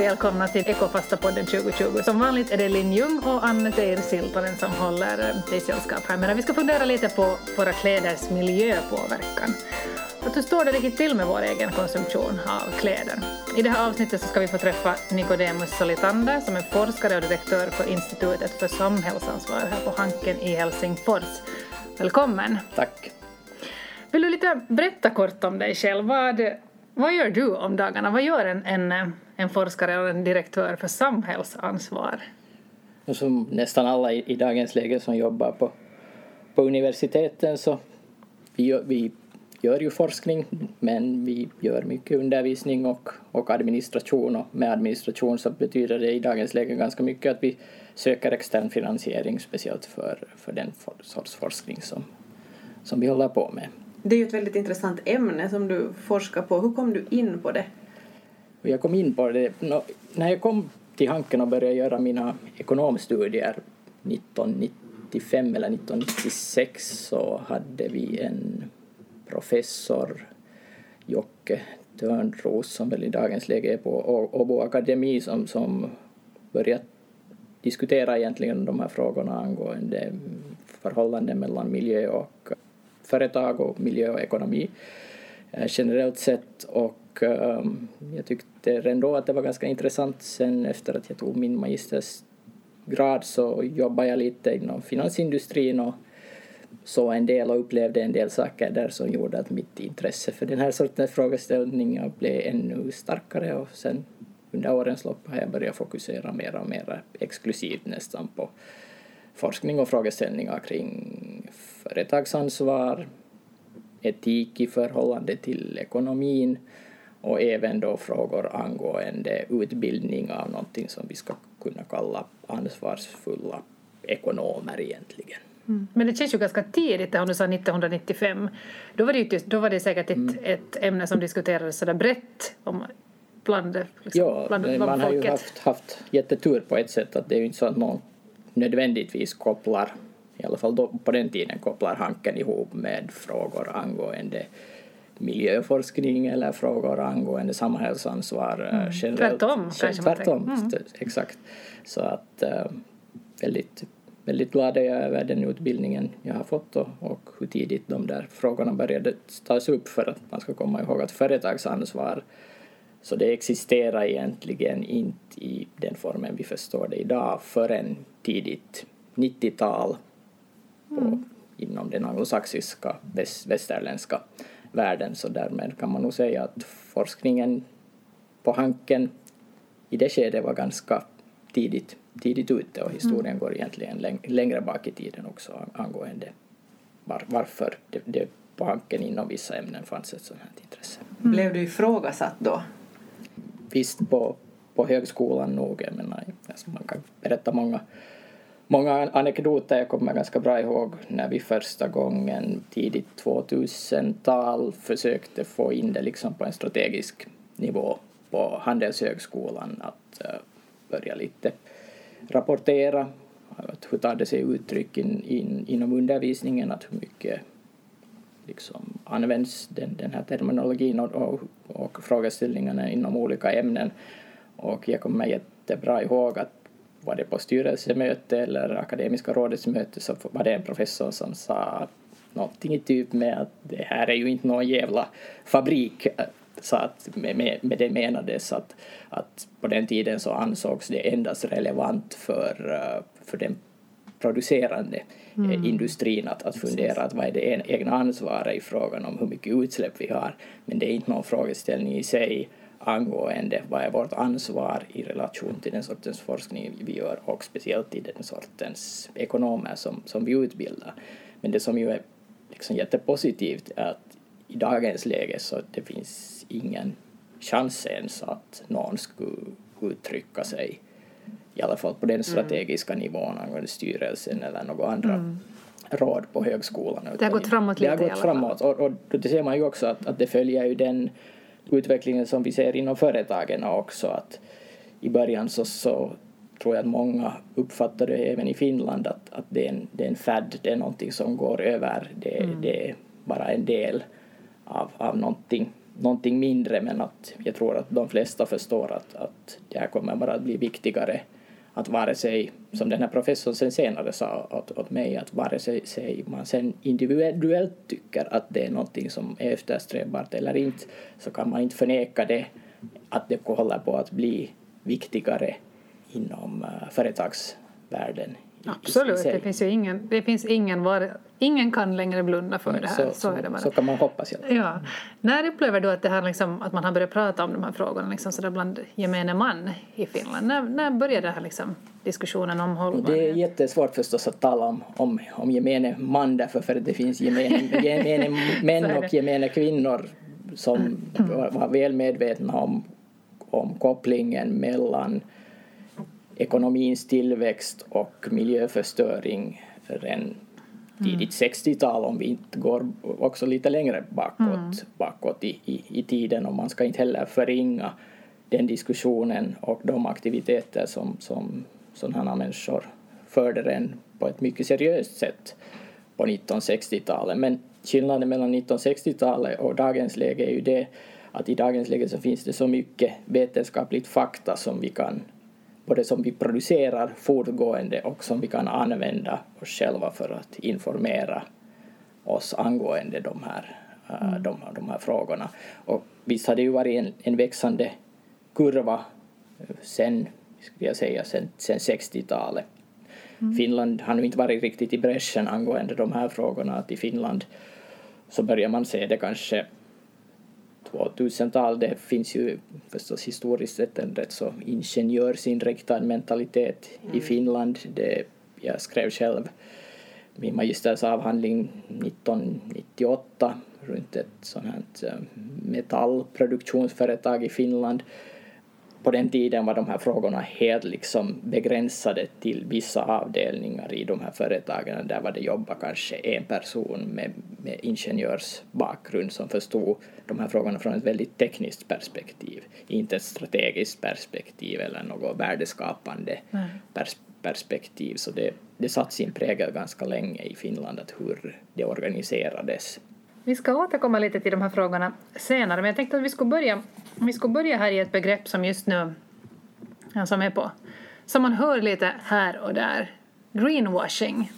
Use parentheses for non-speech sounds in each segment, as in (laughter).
välkomna till Ekopasta-podden 2020. Som vanligt är det Linn Ljung och Anne Teir Siltonen som håller dig sällskap här. Men vi ska fundera lite på våra kläders miljöpåverkan. Att hur står det riktigt till med vår egen konsumtion av kläder? I det här avsnittet så ska vi få träffa Nicodemus Solitander som är forskare och direktör för Institutet för samhällsansvar här på Hanken i Helsingfors. Välkommen! Tack! Vill du lite berätta kort om dig själv? Vad, vad gör du om dagarna? Vad gör en, en, en forskare och en direktör för samhällsansvar? Som nästan alla i, i dagens läge som jobbar på, på universiteten så vi gör, vi gör ju forskning men vi gör mycket undervisning och, och administration och med administration så betyder det i dagens läge ganska mycket att vi söker extern finansiering speciellt för, för den sorts forskning som, som vi håller på med. Det är ju ett väldigt intressant ämne som du forskar på. Hur kom du in på det? Jag kom in på det. När jag kom till Hanken och började göra mina ekonomstudier 1995 eller 1996 så hade vi en professor, Jocke Törnros, som väl i dagens läge är på Åbo Akademi som, som började diskutera egentligen de här frågorna angående förhållanden mellan miljö och företag och miljö och ekonomi eh, generellt sett. Och ehm, jag tyckte tyckte ändå att det var ganska intressant. Sen efter att jag tog min magistersgrad så jobbade jag lite inom finansindustrin och såg en del och upplevde en del saker där som gjorde att mitt intresse för den här sortens frågeställningar blev ännu starkare. Och sen under årens lopp har jag börjat fokusera mer och mer exklusivt nästan på forskning och frågeställningar kring företagsansvar, etik i förhållande till ekonomin och även då frågor angående utbildning av någonting som vi ska kunna kalla ansvarsfulla ekonomer egentligen. Mm. Men det känns ju ganska tidigt, om du sa 1995. Då var det, just, då var det säkert ett, mm. ett ämne som diskuterades sådär brett om, bland, liksom, ja, bland, bland man folket. har ju haft, haft jättetur på ett sätt att det är ju inte så att någon nödvändigtvis kopplar, i alla fall då, på den tiden kopplar Hanken ihop med frågor angående miljöforskning eller frågor angående samhällsansvar eh, mm. generellt. Tvärtom kanske Tvärtom, mm. exakt. Så att äh, väldigt, väldigt glad är jag över den utbildningen jag har fått och, och hur tidigt de där frågorna började tas upp för att man ska komma ihåg att företagsansvar så det existerar egentligen inte i den formen vi förstår det idag förrän tidigt 90-tal mm. inom den anglosaxiska väst, västerländska världen så därmed kan man nog säga att forskningen på Hanken i det skedet var ganska tidigt, tidigt ute och historien mm. går egentligen läng längre bak i tiden också angående var, varför det, det på Hanken inom vissa ämnen fanns ett sådant här intresse. Mm. Blev du ifrågasatt då? Visst på, på högskolan nog, jag menar, alltså man kan berätta många många anekdoter. Jag kommer ganska bra ihåg när vi första gången tidigt 2000-tal försökte få in det liksom på en strategisk nivå på Handelshögskolan att uh, börja lite rapportera att hur tar det sig uttryck in, in, inom undervisningen, att hur mycket liksom används den, den här terminologin och, och, och frågeställningarna inom olika ämnen. Och jag kommer jättebra ihåg att var det på styrelsemöte eller akademiska rådets möte så var det en professor som sa någonting i typ med att det här är ju inte någon jävla fabrik. Så att med, med, med det menades att, att på den tiden så ansågs det endast relevant för, för den producerande mm. industrin att, att fundera att vad är det egna ansvaret i frågan om hur mycket utsläpp vi har. Men det är inte någon frågeställning i sig angående vad är vårt ansvar i relation till den sortens forskning vi gör och speciellt i den sortens ekonomer som, som vi utbildar. Men det som ju är liksom jättepositivt är att i dagens läge så det finns ingen chans ens att någon skulle uttrycka sig i alla fall på den mm. strategiska mm. nivån angående styrelsen eller några andra mm. råd på högskolan. Det har gått framåt lite Det har gått framåt och, och det ser man ju också att, att det följer ju den utvecklingen som vi ser inom företagen också. Att I början så, så tror jag att många uppfattade även i Finland att, att det, är en, det är en fad, det är någonting som går över, det, mm. det är bara en del av, av någonting någonting mindre men att jag tror att de flesta förstår att, att det här kommer bara att bli viktigare att vare sig, som den här professorn sen senare sa åt, åt mig, att vare sig, sig man sen individuellt tycker att det är någonting som är eftersträvbart eller inte, så kan man inte förneka det, att det håller på att bli viktigare inom eh, företagsvärlden Absolut, det finns ju ingen, det finns ingen, var, ingen kan längre blunda för det här. Så, så, är det bara. så kan man hoppas. Ja. När upplever du att, det här liksom, att man har börjat prata om de här frågorna liksom, så bland gemene man i Finland? När, när började den här liksom, diskussionen om hållbarhet? Det är jättesvårt förstås att tala om, om, om gemene man därför för det finns gemene, gemene (laughs) män och gemene kvinnor som var, var väl medvetna om, om kopplingen mellan ekonomins tillväxt och miljöförstöring redan tidigt 60-tal om vi inte går också lite längre bakåt, mm. bakåt i, i, i, tiden och man ska inte heller förringa den diskussionen och de aktiviteter som, som sådana människor förde den på ett mycket seriöst sätt på 1960-talet. Men skillnaden mellan 1960-talet och dagens läge är ju det att i dagens läge så finns det så mycket vetenskapligt fakta som vi kan både som vi producerar fortgående och som vi kan använda oss själva för att informera oss angående de här, mm. de, de här frågorna. Och visst har det ju varit en, en växande kurva sen, skulle jag säga, sen, sen 60-talet. Mm. Finland har nu inte varit riktigt i bräschen angående de här frågorna. Att I Finland så börjar man se det kanske 2000-tal, det finns ju förstås historiskt sett en rätt så ingenjörsinriktad mentalitet mm. i Finland. Det, jag skrev själv min magistersavhandling 1998 runt ett sånt här eh, metallproduktionsföretag i Finland på den tiden var de här frågorna helt liksom begränsade till vissa avdelningar i de här företagen. Där var det jobba kanske en person med, med ingenjörsbakgrund som förstod de här frågorna från ett väldigt tekniskt perspektiv, inte ett strategiskt perspektiv eller något värdeskapande pers perspektiv. Så det, det satt sin prägel ganska länge i Finland att hur det organiserades vi ska återkomma lite till de här frågorna senare, men jag tänkte att vi skulle börja, om vi skulle börja här i ett begrepp som just nu som är på, som man hör lite här och där, greenwashing.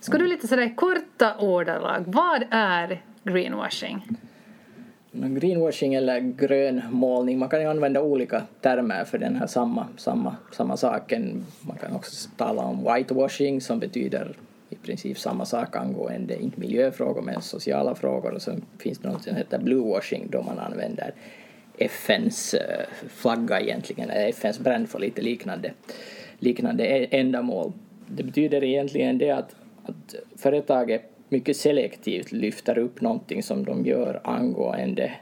Ska du lite sådär korta ordalag, vad är greenwashing? Greenwashing eller grönmålning, man kan ju använda olika termer för den här samma, samma, samma saken. Man kan också tala om whitewashing som betyder i princip samma sak angående, inte miljöfrågor men sociala frågor och sen finns det något som heter bluewashing då man använder FNs eh, flagga egentligen, eller FNs brand för lite liknande, liknande e- ändamål. Det betyder egentligen det att, att företaget mycket selektivt lyfter upp någonting som de gör angående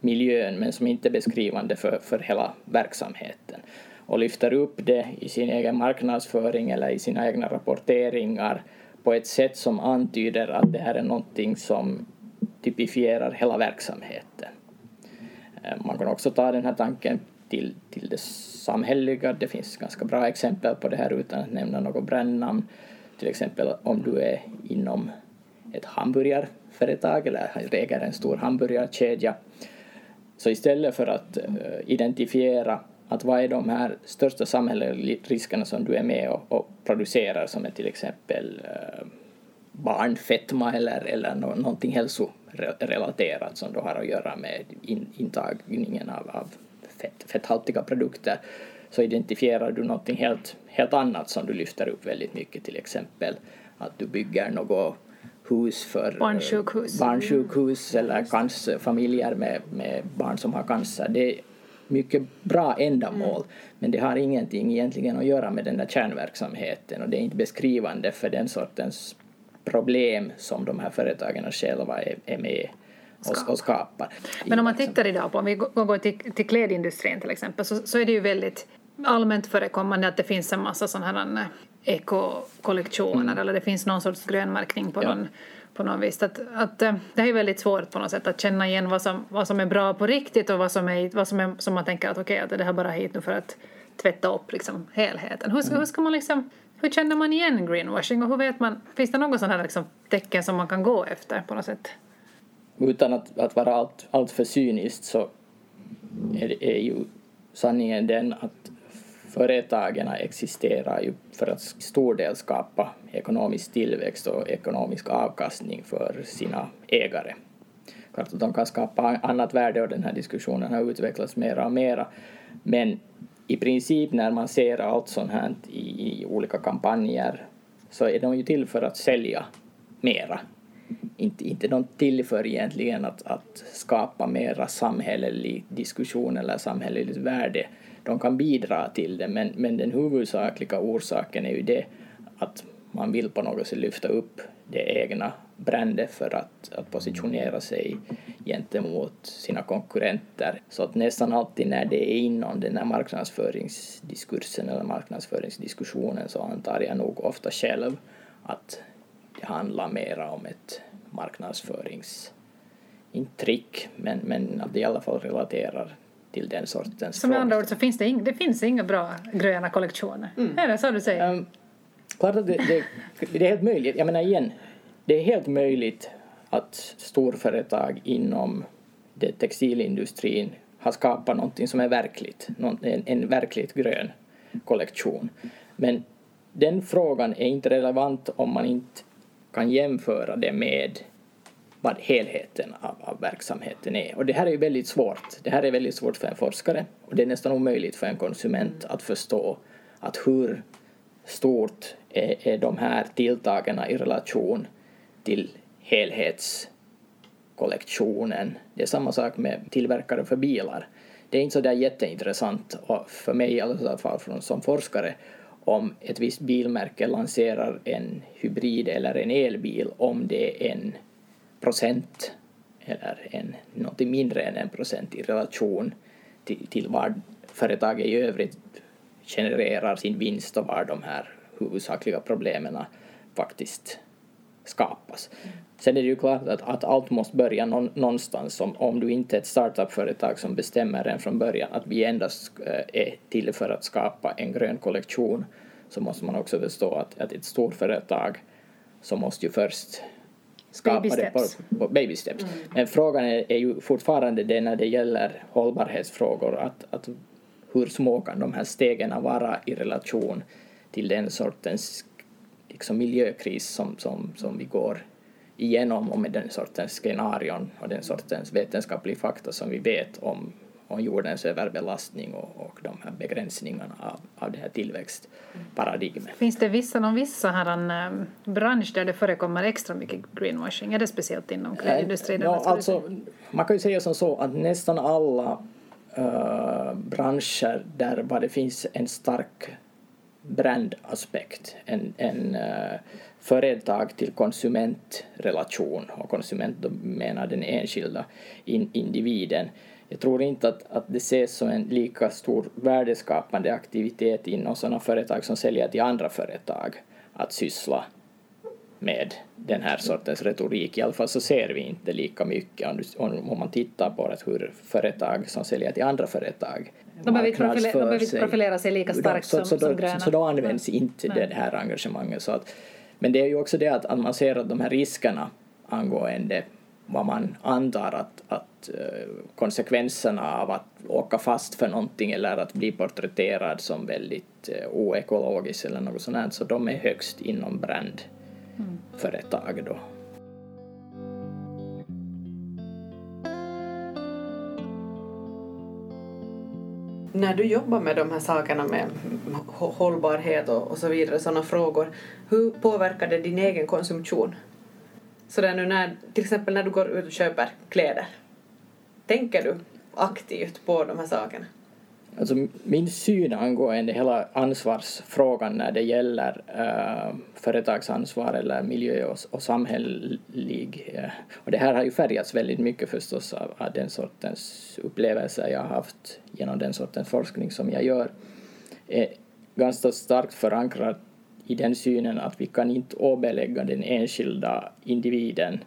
miljön men som inte är beskrivande för, för hela verksamheten och lyfter upp det i sin egen marknadsföring eller i sina egna rapporteringar på ett sätt som antyder att det här är någonting som typifierar hela verksamheten. Eh, man kan också ta den här tanken till, till det samhälleliga. Det finns ganska bra exempel på det här utan att nämna något brännamn. Till exempel om du är inom ett hamburgarföretag eller äger en stor hamburgarkedja. Så istället för att eh, identifiera att vad är de här största samhälleliga riskerna som du är med och, och producerar som är till exempel eh, barnfetma eller, eller hälso hälsorelaterat som då har att göra med in, intagningen av, av fett, fetthaltiga produkter så identifierar du någonting helt, helt annat som du lyfter upp väldigt mycket till exempel att du bygger något hus för barnsjukhus, barnsjukhus eller cancerfamiljer med, med barn som har cancer. Det mycket bra ändamål mm. men det har ingenting egentligen att göra med den där kärnverksamheten och det är inte beskrivande för den sortens problem som de här företagen själva är, är med och, och skapar. Men om man tittar idag på, om vi går till, till klädindustrin till exempel, så, så är det ju väldigt allmänt förekommande att det finns en massa sådana här ekokollektioner mm. eller det finns någon sorts grönmärkning på ja. någon på något vis. Att, att, eh, det är väldigt svårt på något sätt att känna igen vad som, vad som är bra på riktigt och vad som, är, vad som, är, som man tänker att okej, okay, det här bara hit nu för att tvätta upp liksom, helheten. Hur, mm. hur ska man liksom hur känner man igen greenwashing och hur vet man, finns det något sådana liksom tecken som man kan gå efter på något sätt? utan att, att vara allt, allt för cyniskt så är, är ju sanningen den att företagen existerar ju för att stor del skapa ekonomisk tillväxt och ekonomisk avkastning för sina ägare. Klart att de kan skapa annat värde och den här diskussionen har utvecklats mera och mera. Men i princip när man ser allt sånt här i, i olika kampanjer så är de ju till för att sälja mera. Inte, inte de till för egentligen att, att skapa mera samhällelig diskussion eller samhälleligt värde. De kan bidra till det men, men den huvudsakliga orsaken är ju det att man vill på något sätt lyfta upp det egna brände för att, att positionera sig gentemot sina konkurrenter. Så att nästan alltid när det är inom den här marknadsföringsdiskursen eller marknadsföringsdiskussionen så antar jag nog ofta själv att det handlar mera om ett marknadsförings inte trick, men, men att det i alla fall relaterar till den sortens Så med andra ord så finns det, ing, det finns inga bra gröna kollektioner? Mm. Är det så du säger? Um, klart att det, det, det är helt möjligt. Jag menar igen, det är helt möjligt att storföretag inom det textilindustrin har skapat någonting som är verkligt, en, en verkligt grön kollektion. Men den frågan är inte relevant om man inte kan jämföra det med vad helheten av, av, verksamheten är. Och det här är ju väldigt svårt. Det här är väldigt svårt för en forskare och det är nästan omöjligt för en konsument att förstå att hur stort är, är de här tilltagen i relation till helhetskollektionen. Det är samma sak med tillverkare för bilar. Det är inte så där jätteintressant för mig i alla fall som forskare om ett visst bilmärke lanserar en hybrid eller en elbil om det är en procent eller en, något mindre än en procent i relation till, till vad företaget i övrigt genererar sin vinst och var de här huvudsakliga problemen faktiskt skapas. Sen är det ju klart att, att allt måste börja någon, någonstans. Om, om du inte är ett startup-företag som bestämmer redan från början att vi endast äh, är till för att skapa en grön kollektion så måste man också förstå att, att ett stort företag så måste ju först skapa baby det på, på baby steps. Mm. Men frågan är, är ju fortfarande det när det gäller hållbarhetsfrågor att, att hur små kan de här stegen vara i relation till den sortens liksom miljökris som, som, som vi går igenom och med den sortens scenarion och den sortens vetenskaplig fakta som vi vet om, om jordens överbelastning och, och de här begränsningarna av, av det här tillväxtparadigmet. Finns det vissa, någon viss så här en, um, bransch där det förekommer extra mycket greenwashing? Är det speciellt inom klädindustrin? Ja, alltså, man kan ju säga som så att nästan alla uh, branscher där det finns en stark brandaspekt, en, en uh, företag till konsumentrelation och konsument då menar den enskilda in, individen. Jag tror inte att, att det ses som en lika stor värdeskapande aktivitet inom sådana företag som säljer till andra företag att syssla med den här sortens retorik. I alla fall så ser vi inte lika mycket om, om man tittar på hur företag som säljer till andra företag de behöver inte profilera, profilera sig lika starkt så, som, så, då, som gröna. Så då används inte Nej. det här engagemanget. Så att, men det är ju också det att, att man ser att de här riskerna angående vad man antar att, att uh, konsekvenserna av att åka fast för någonting eller att bli porträtterad som väldigt uh, oekologisk eller något sånt här, så de är högst inom brandföretag mm. då. När du jobbar med de här sakerna med hållbarhet och, och så vidare, sådana frågor, hur påverkar det din egen konsumtion? Så där nu när, till exempel när du går ut och köper kläder, tänker du aktivt på de här sakerna? Alltså min syn angående hela ansvarsfrågan när det gäller äh, företagsansvar eller miljö och, och samhällelig... Äh, och det här har ju färgats väldigt mycket förstås av, av den sortens upplevelser jag har haft genom den sortens forskning som jag gör. är ganska starkt förankrad i den synen att vi kan inte åbelägga den enskilda individen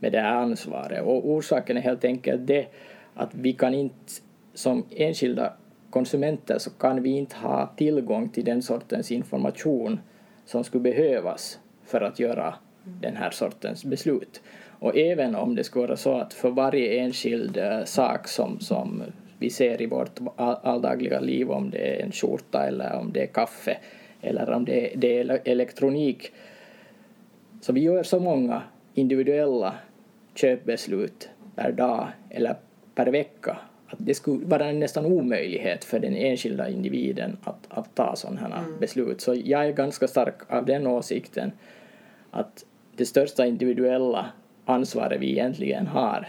med det här ansvaret. Och orsaken är helt enkelt det att vi kan inte som enskilda konsumenter så kan vi inte ha tillgång till den sortens information som skulle behövas för att göra den här sortens beslut. Och även om det skulle vara så att för varje enskild eh, sak som, som vi ser i vårt alldagliga liv, om det är en skjorta eller om det är kaffe eller om det, det är elektronik, så vi gör så många individuella köpbeslut per dag eller per vecka att det skulle vara en nästan omöjlighet för den enskilda individen att, att ta sådana här mm. beslut. Så jag är ganska stark av den åsikten att det största individuella ansvaret vi egentligen har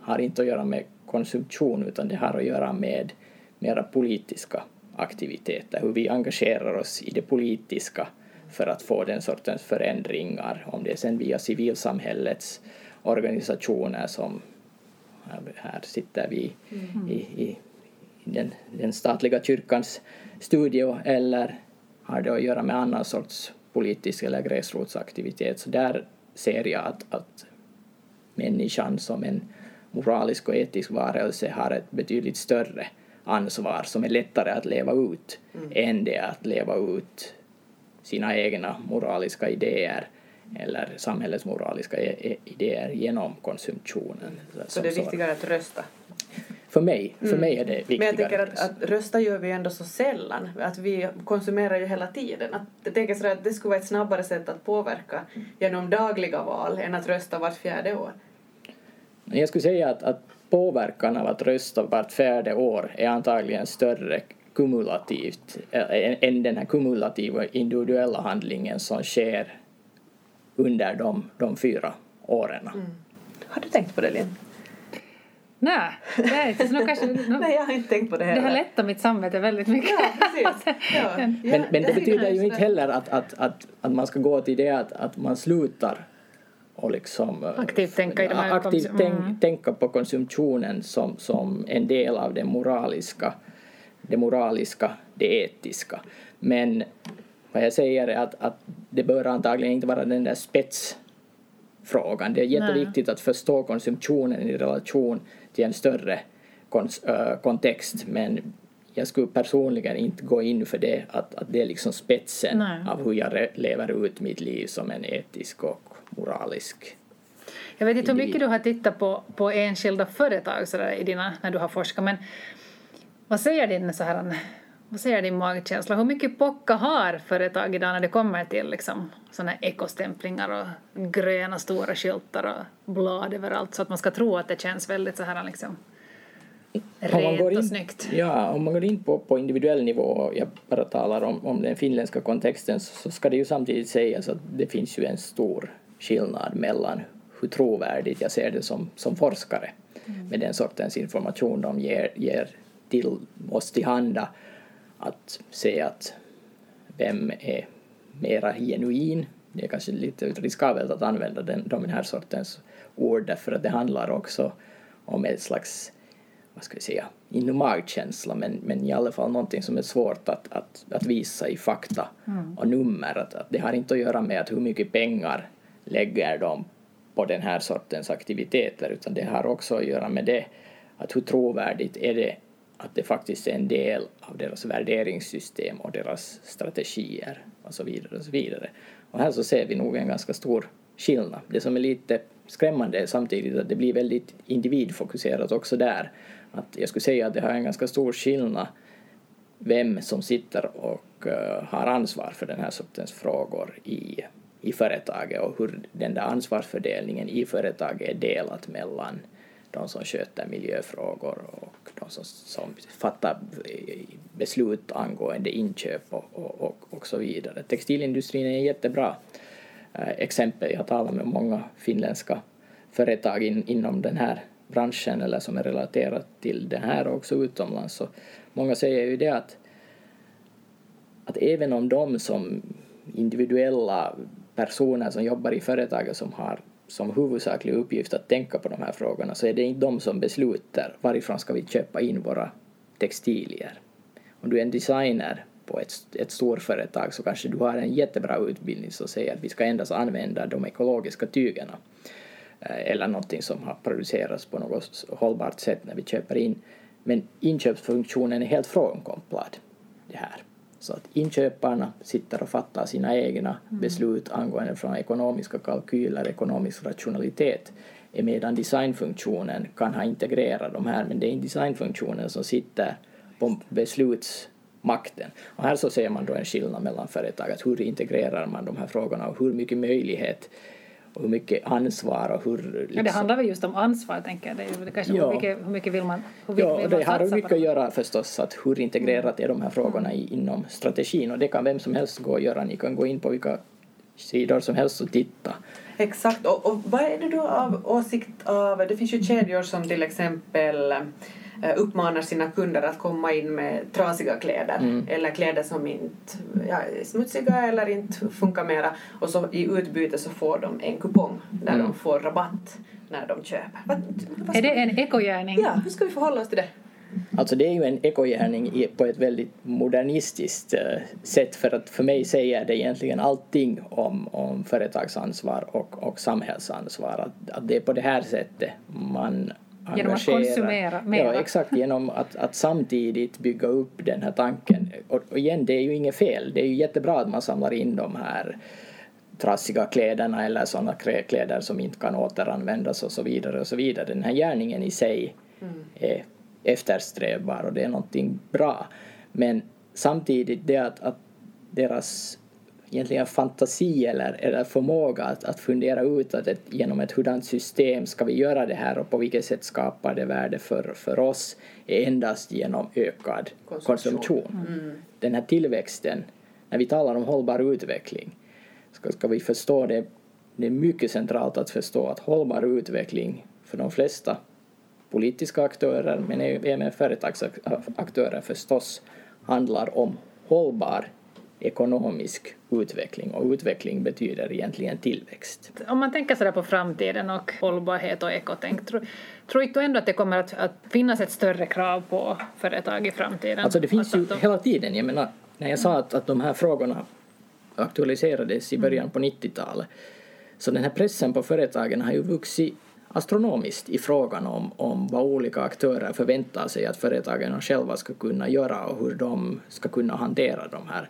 har inte att göra med konsumtion utan det har att göra med mera politiska aktiviteter, hur vi engagerar oss i det politiska för att få den sortens förändringar, om det är sen via civilsamhällets organisationer som här sitter vi mm. i, i den, den, statliga kyrkans studio eller har det att göra med annan sorts politisk eller gräsrotsaktivitet. Så där ser jag att, att människan som en moralisk och etisk varelse har ett betydligt större ansvar som är lättare att leva ut mm. än det att leva ut sina egna moraliska idéer eller samhällets moraliska idéer genom konsumtionen. Så det är viktigare att rösta? För mig, för mm. mig är det viktigare. Men jag tänker att, att rösta gör vi ändå så sällan, att vi konsumerar ju hela tiden. Att jag tänker så att det skulle vara ett snabbare sätt att påverka genom dagliga val än att rösta vart fjärde år. Jag skulle säga att, att påverkan av att rösta vart fjärde år är antagligen större kumulativt än den här kumulativa individuella handlingen som sker under de, de fyra åren. Mm. Har du tänkt på det, Linn? Nej, det är inte så kanske, (laughs) Nej, jag har inte tänkt på det heller. Det har lättat mitt samvete väldigt mycket. (laughs) Ja. Ja. men, men det betyder ju inte heller att, att, att, att man ska gå till det att, att man slutar och liksom aktivt tänka, i de här aktivt tänk, mm. tänka på konsumtionen som, som en del av det moraliska, det moraliska, det etiska. Men vad jag säger är att, att det bör antagligen inte vara den där spetsfrågan. Det är jätteviktigt Nej. att förstå konsumtionen i relation till en större kontext men jag skulle personligen inte gå in för det, att, att det är liksom spetsen Nej. av hur jag lever ut mitt liv som en etisk och moralisk Jag vet inte hur mycket du har tittat på, på enskilda företag så där, i dina, när du har forskat men vad säger din så här vad säger din magkänsla? Hur mycket pocka har företag idag när det kommer till liksom, såna ekostämplingar och gröna stora skyltar och blad överallt så att man ska tro att det känns väldigt så här liksom rent in, och snyggt? Ja, om man går in på, på individuell nivå, jag bara talar om, om den finländska kontexten, så, så ska det ju samtidigt sägas att det finns ju en stor skillnad mellan hur trovärdigt jag ser det som, som forskare mm. med den sortens information de ger, ger till oss till handa att se att vem är mera genuin. Det är kanske lite riskabelt att använda den, de här sortens ord därför att det handlar också om ett slags vad ska vi säga, inte magkänsla men, men i alla fall någonting som är svårt att, att, att visa i fakta mm. och nummer. Att, att det har inte att göra med att hur mycket pengar lägger de på den här sortens aktiviteter utan det har också att göra med det att hur trovärdigt är det att det faktiskt är en del av deras värderingssystem och deras strategier och så vidare och så vidare. Och här så ser vi nog en ganska stor skillnad. Det som är lite skrämmande är samtidigt att det blir väldigt individfokuserat också där. Att jag skulle säga att det har en ganska stor skillnad vem som sitter och uh, har ansvar för den här sortens frågor i, i företaget och hur den där ansvarsfördelningen i företaget är delat mellan de som sköter miljöfrågor och de som, som fattar beslut angående inköp och, och, och, och så vidare. Textilindustrin är ett jättebra eh, exempel. Jag talar med många finländska företag in, inom den här branschen eller som är relaterat till det här och också utomlands. Så många säger ju det att, att även om de som individuella personer som jobbar i företaget som har som huvudsaklig uppgift att tänka på de här frågorna så är det inte de som beslutar varifrån ska vi köpa in våra textilier. Om du är en designer på ett, ett storföretag så kanske du har en jättebra utbildning som säger att vi ska endast använda de ekologiska tygerna eh, eller någonting som har producerats på något hållbart sätt när vi köper in. Men inköpsfunktionen är helt frånkopplad det här. Så att inköparna sitter och fattar sina egna beslut angående från ekonomiska kalkyler, ekonomisk rationalitet medan designfunktionen kan ha integrerat de här men det är designfunktionen som sitter på beslutsmakten. Och här så ser man då en skillnad mellan företag, att hur integrerar man de här frågorna och hur mycket möjlighet och hur mycket ansvar och hur... Liksom... Ja, det handlar väl just om ansvar, tänker jag. Det är, det kanske, Ja. hur, mycket, hur mycket vill man hur Ja, vill man det har mycket att göra förstås, att hur integrerat är de här frågorna i, inom strategin och det kan vem som helst gå och göra. Ni kan gå in på vilka sidor som helst och titta. Exakt. Och, och vad är det då av åsikt av... Det finns ju kedjor som till exempel uppmanar sina kunder att komma in med trasiga kläder Mm. eller kläder som inte ja, är smutsiga eller inte funkar mera och så i utbyte så får de en kupong där Mm. de får rabatt när de köper. Vad, vad Är det en ekogärning? Ja, hur ska vi förhålla oss till det? Alltså det är ju en ekogärning på ett väldigt modernistiskt eh, sätt för att för mig säger det egentligen allting om, om företagsansvar och, och samhällsansvar. Att, att det är på det här sättet man Genom att konsumera mera. Ja, exakt. Genom att, att samtidigt bygga upp den här tanken. Och, och igen, det är ju inget fel. Det är ju jättebra att man samlar in de här trassiga kläderna eller sådana klä- kläder som inte kan återanvändas och så vidare och så vidare. Den här gärningen i sig är eftersträvbar och det är någonting bra. Men samtidigt det att, att deras egentligen fantasi eller, eller förmåga att, att fundera ut att ett, genom ett hurdant system ska vi göra det här och på vilket sätt skapar det värde för, för oss är endast genom ökad Konsumtion. konsumtion. Den här tillväxten, när vi talar om hållbar utveckling ska, ska vi förstå det, det är mycket centralt att förstå att hållbar utveckling för de flesta politiska aktörer men även företagsaktörer förstås handlar om hållbar ekonomisk utveckling och utveckling betyder egentligen tillväxt. Om man tänker sådär på framtiden och hållbarhet och ekotänk, tror, tror du ändå att det kommer att, att finnas ett större krav på företag i framtiden? Alltså det finns ju hela tiden, jag menar när jag sa att, att de här frågorna aktualiserades i början på 90-talet så den här pressen på företagen har ju vuxit astronomiskt i frågan om, om vad olika aktörer förväntar sig att företagen själva ska kunna göra och hur de ska kunna hantera de här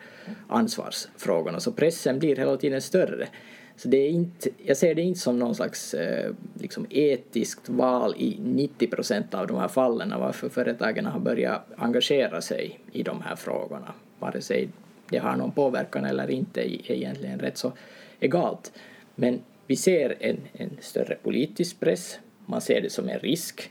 ansvarsfrågorna. Så pressen blir hela tiden större. Så det är inte, jag ser det inte som någon slags eh, liksom etiskt val i 90 procent av de här fallen varför företagen har börjat engagera sig i de här frågorna. Vare sig det har någon påverkan eller inte är egentligen rätt så egalt. Men vi ser en, en större politisk press, man ser det som en risk,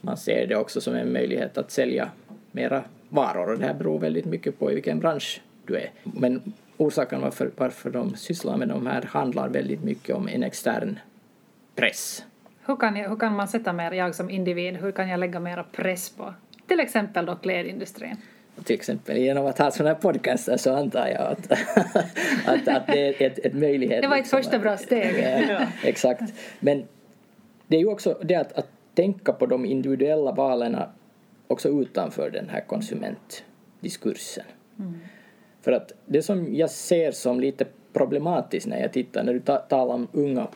man ser det också som en möjlighet att sälja mera varor och det här beror väldigt mycket på i vilken bransch du är. Men orsaken varför, varför de sysslar med de här handlar väldigt mycket om en extern press. Hur kan, jag, hur kan man sätta mer, jag som individ, hur kan jag lägga mera press på till exempel då klädindustrin? Till exempel genom att ha sådana här podcaster så antar jag att, (laughs) att, att det är ett, ett möjlighet. Det var ett liksom första bra steg. (laughs) Ja, exakt. Men det är ju också det att, att tänka på de individuella valen också utanför den här konsumentdiskursen. För att det som jag ser som lite problematiskt när jag tittar, när du ta, talar om unga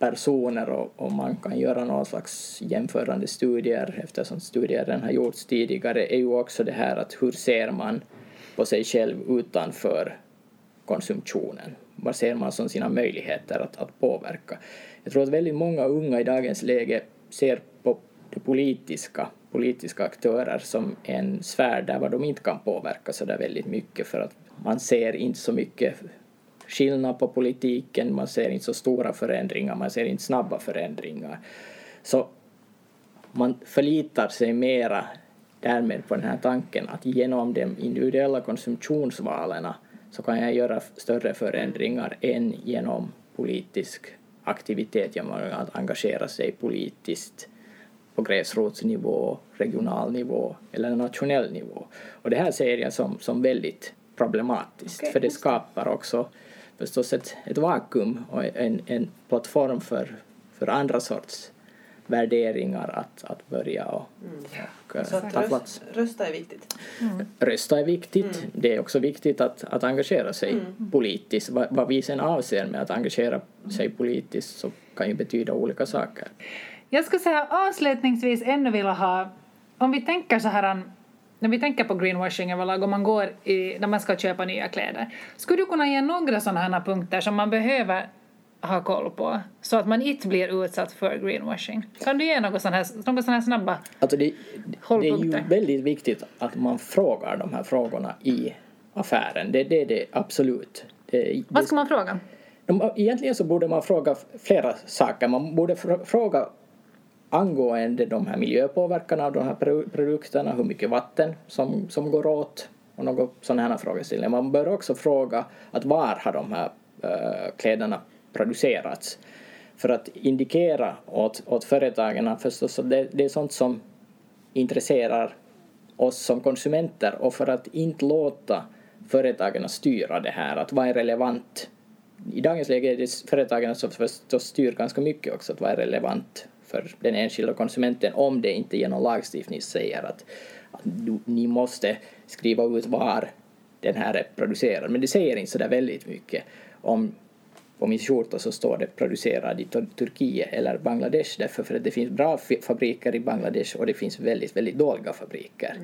personer och, och man kan göra någon slags jämförande studier eftersom studier redan har gjorts tidigare är ju också det här att hur ser man på sig själv utanför konsumtionen? Vad ser man som sina möjligheter att, att påverka? Jag tror att väldigt många unga i dagens läge ser på det politiska, politiska aktörer som en sfär där vad de inte kan påverka så där väldigt mycket för att man ser inte så mycket skillnad på politiken, man ser inte så stora förändringar, man ser inte snabba förändringar. Så man förlitar sig mera därmed på den här tanken att genom de individuella konsumtionsvalen så kan jag göra större förändringar än genom politisk aktivitet, genom att engagera sig politiskt på gräsrotsnivå, regional nivå eller nationell nivå. Och det här ser jag som, som väldigt problematiskt Okej, för det. skapar också förstås ett, ett vakuum och en, en plattform för, för andra sorts värderingar att, att börja och, och eh, Så att ta röst, plats. rösta är viktigt. Rösta är viktigt. Mm. Det är också viktigt att, att engagera sig politiskt. Vad, vad vi sen avser med att engagera sig politiskt så kan ju betyda olika saker. Jag skulle säga avslutningsvis ännu vilja ha, om vi tänker så här, när vi tänker på greenwashing överlag, om man går i, när man ska köpa nya kläder, skulle du kunna ge några sådana här punkter som man behöver ha koll på så att man inte blir utsatt för greenwashing? Kan du ge några sådana här, såna här snabba Alltså det, det är ju väldigt viktigt att man frågar de här frågorna i affären. Det, det är det absolut. Det, Vad det, ska man fråga? de, egentligen så borde man fråga flera saker. Man borde fr- fråga angående de här miljöpåverkan av de här produkterna, hur mycket vatten som, som går åt och några sådana här frågeställningar. Man bör också fråga att var har de här äh, kläderna producerats? För att indikera åt, åt företagen förstås att det, det är sånt som intresserar oss som konsumenter och för att inte låta företagen styra det här, att vad är relevant i dagens läge är det företagen som förstås styr ganska mycket också att vad är relevant för den enskilda konsumenten om det inte genom lagstiftning säger att, att du, ni måste skriva ut var den här är producerad. Men det säger inte så där väldigt mycket. Om på min skjorta så står det producerad i Tur- Turkiet eller Bangladesh därför för att det finns bra fabriker i Bangladesh och det finns väldigt, väldigt dåliga fabriker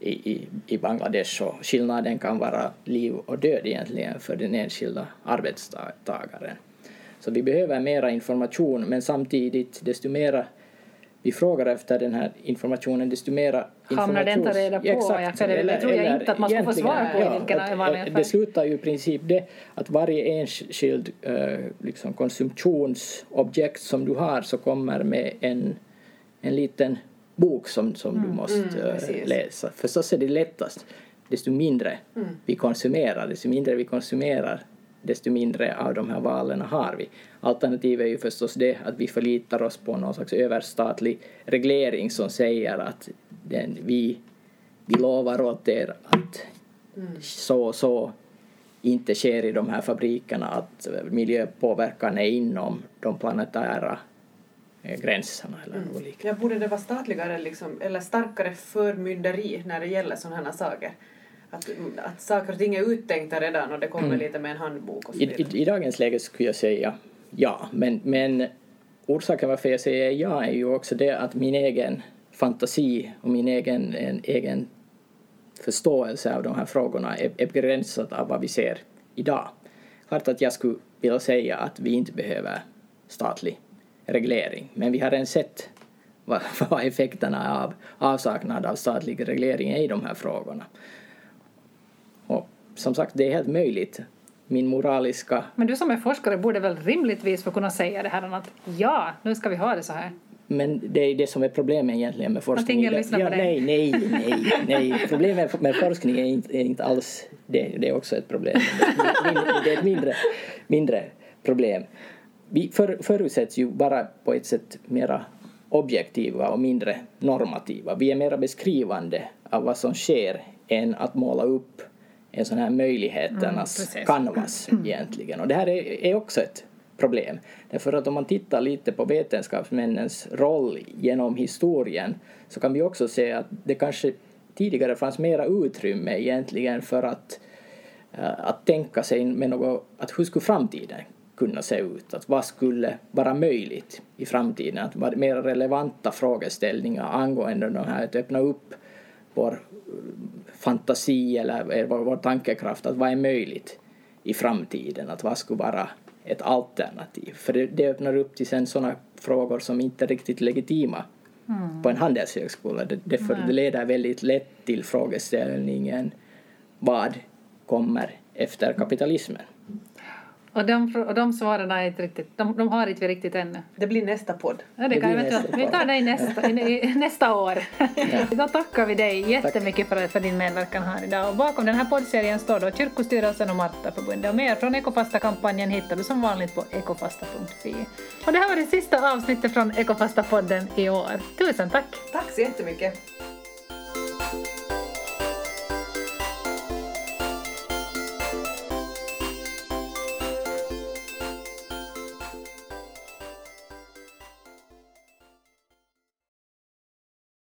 i, i, i Bangladesh och skillnaden kan vara liv och död egentligen för den enskilda arbetstagaren. Så vi behöver mera information men samtidigt desto mera vi frågar efter den här informationen desto mera Hamnar den ta reda på, ja, för det- det tror jag inte att man ska få svar på ja, vilken att, affär. Det slutar ju i princip det att varje enskild eh, liksom konsumtionsobjekt som du har så kommer med en, en liten bok som, som du måste Mm, eh, precis. läsa. Förstås är det lättast. Desto mindre Mm. vi konsumerar, desto mindre vi konsumerar desto mindre av de här valen har vi. Alternativet är ju förstås det att vi förlitar oss på någon slags överstatlig reglering som säger att den, vi, vi lovar åt er att så och så inte sker i de här fabrikerna, att miljöpåverkan är inom de planetära eh, gränserna eller något liknande. Ja, borde det vara statligare liksom, eller starkare förmynderi när det gäller sådana här saker? Att, att saker och ting är uttänkta redan och det kommer lite med en handbok och så I, vidare. i, I dagens läge skulle jag säga ja, men, men orsaken varför jag säger ja är ju också det att min egen fantasi och min egen, en, egen förståelse av de här frågorna är, är begränsad av vad vi ser idag. Klart att jag skulle vilja säga att vi inte behöver statlig reglering, men vi har redan sett vad, (laughs) vad effekterna av avsaknad av statlig reglering är i de här frågorna. Som sagt, det är helt möjligt. Min moraliska Men du som är forskare borde väl rimligtvis få kunna säga det här att ja, nu ska vi ha det så här. Men det är det som är problemet egentligen med forskning. ingen lyssnar på ja, dig. nej, nej, nej, nej. Problemet med forskning är inte, är inte alls det. Det är också ett problem. Det är ett mindre, mindre problem. Vi för, förutsätts ju vara på ett sätt mera objektiva och mindre normativa. Vi är mera beskrivande av vad som sker än att måla upp en sån här möjligheternas Mm, canvas egentligen. Och det här är, är också ett problem. Därför att om man tittar lite på vetenskapsmännens roll genom historien så kan vi också se att det kanske tidigare fanns mera utrymme egentligen för att, eh, att tänka sig med något, att hur skulle framtiden kunna se ut? Att vad skulle vara möjligt i framtiden? Att vara mer relevanta frågeställningar angående de här, att öppna upp vår fantasi eller vår, vår tankekraft, att vad är möjligt i framtiden, att vad skulle vara ett alternativ. För det, det öppnar upp till sen sådana frågor som inte är riktigt legitima på en handelshögskola. Det, därför det leder väldigt lätt till frågeställningen vad kommer efter kapitalismen? Och de, och de svaren är inte riktigt, de, de har inte vi riktigt ännu. Det blir nästa podd. Ja, det Det kan jag nästa vänta. Vi podd. tar dig nästa, i- nästa år. Då tackar vi dig jättemycket för, för din medverkan här idag. Och bakom den här poddserien står då Kyrkostyrelsen och Martaförbundet. Och mer från Ekofasta-kampanjen hittar du som vanligt på ekofasta.fi. Och det här var det sista avsnittet från Ekofasta-podden i år. Tusen tack! Tack så jättemycket.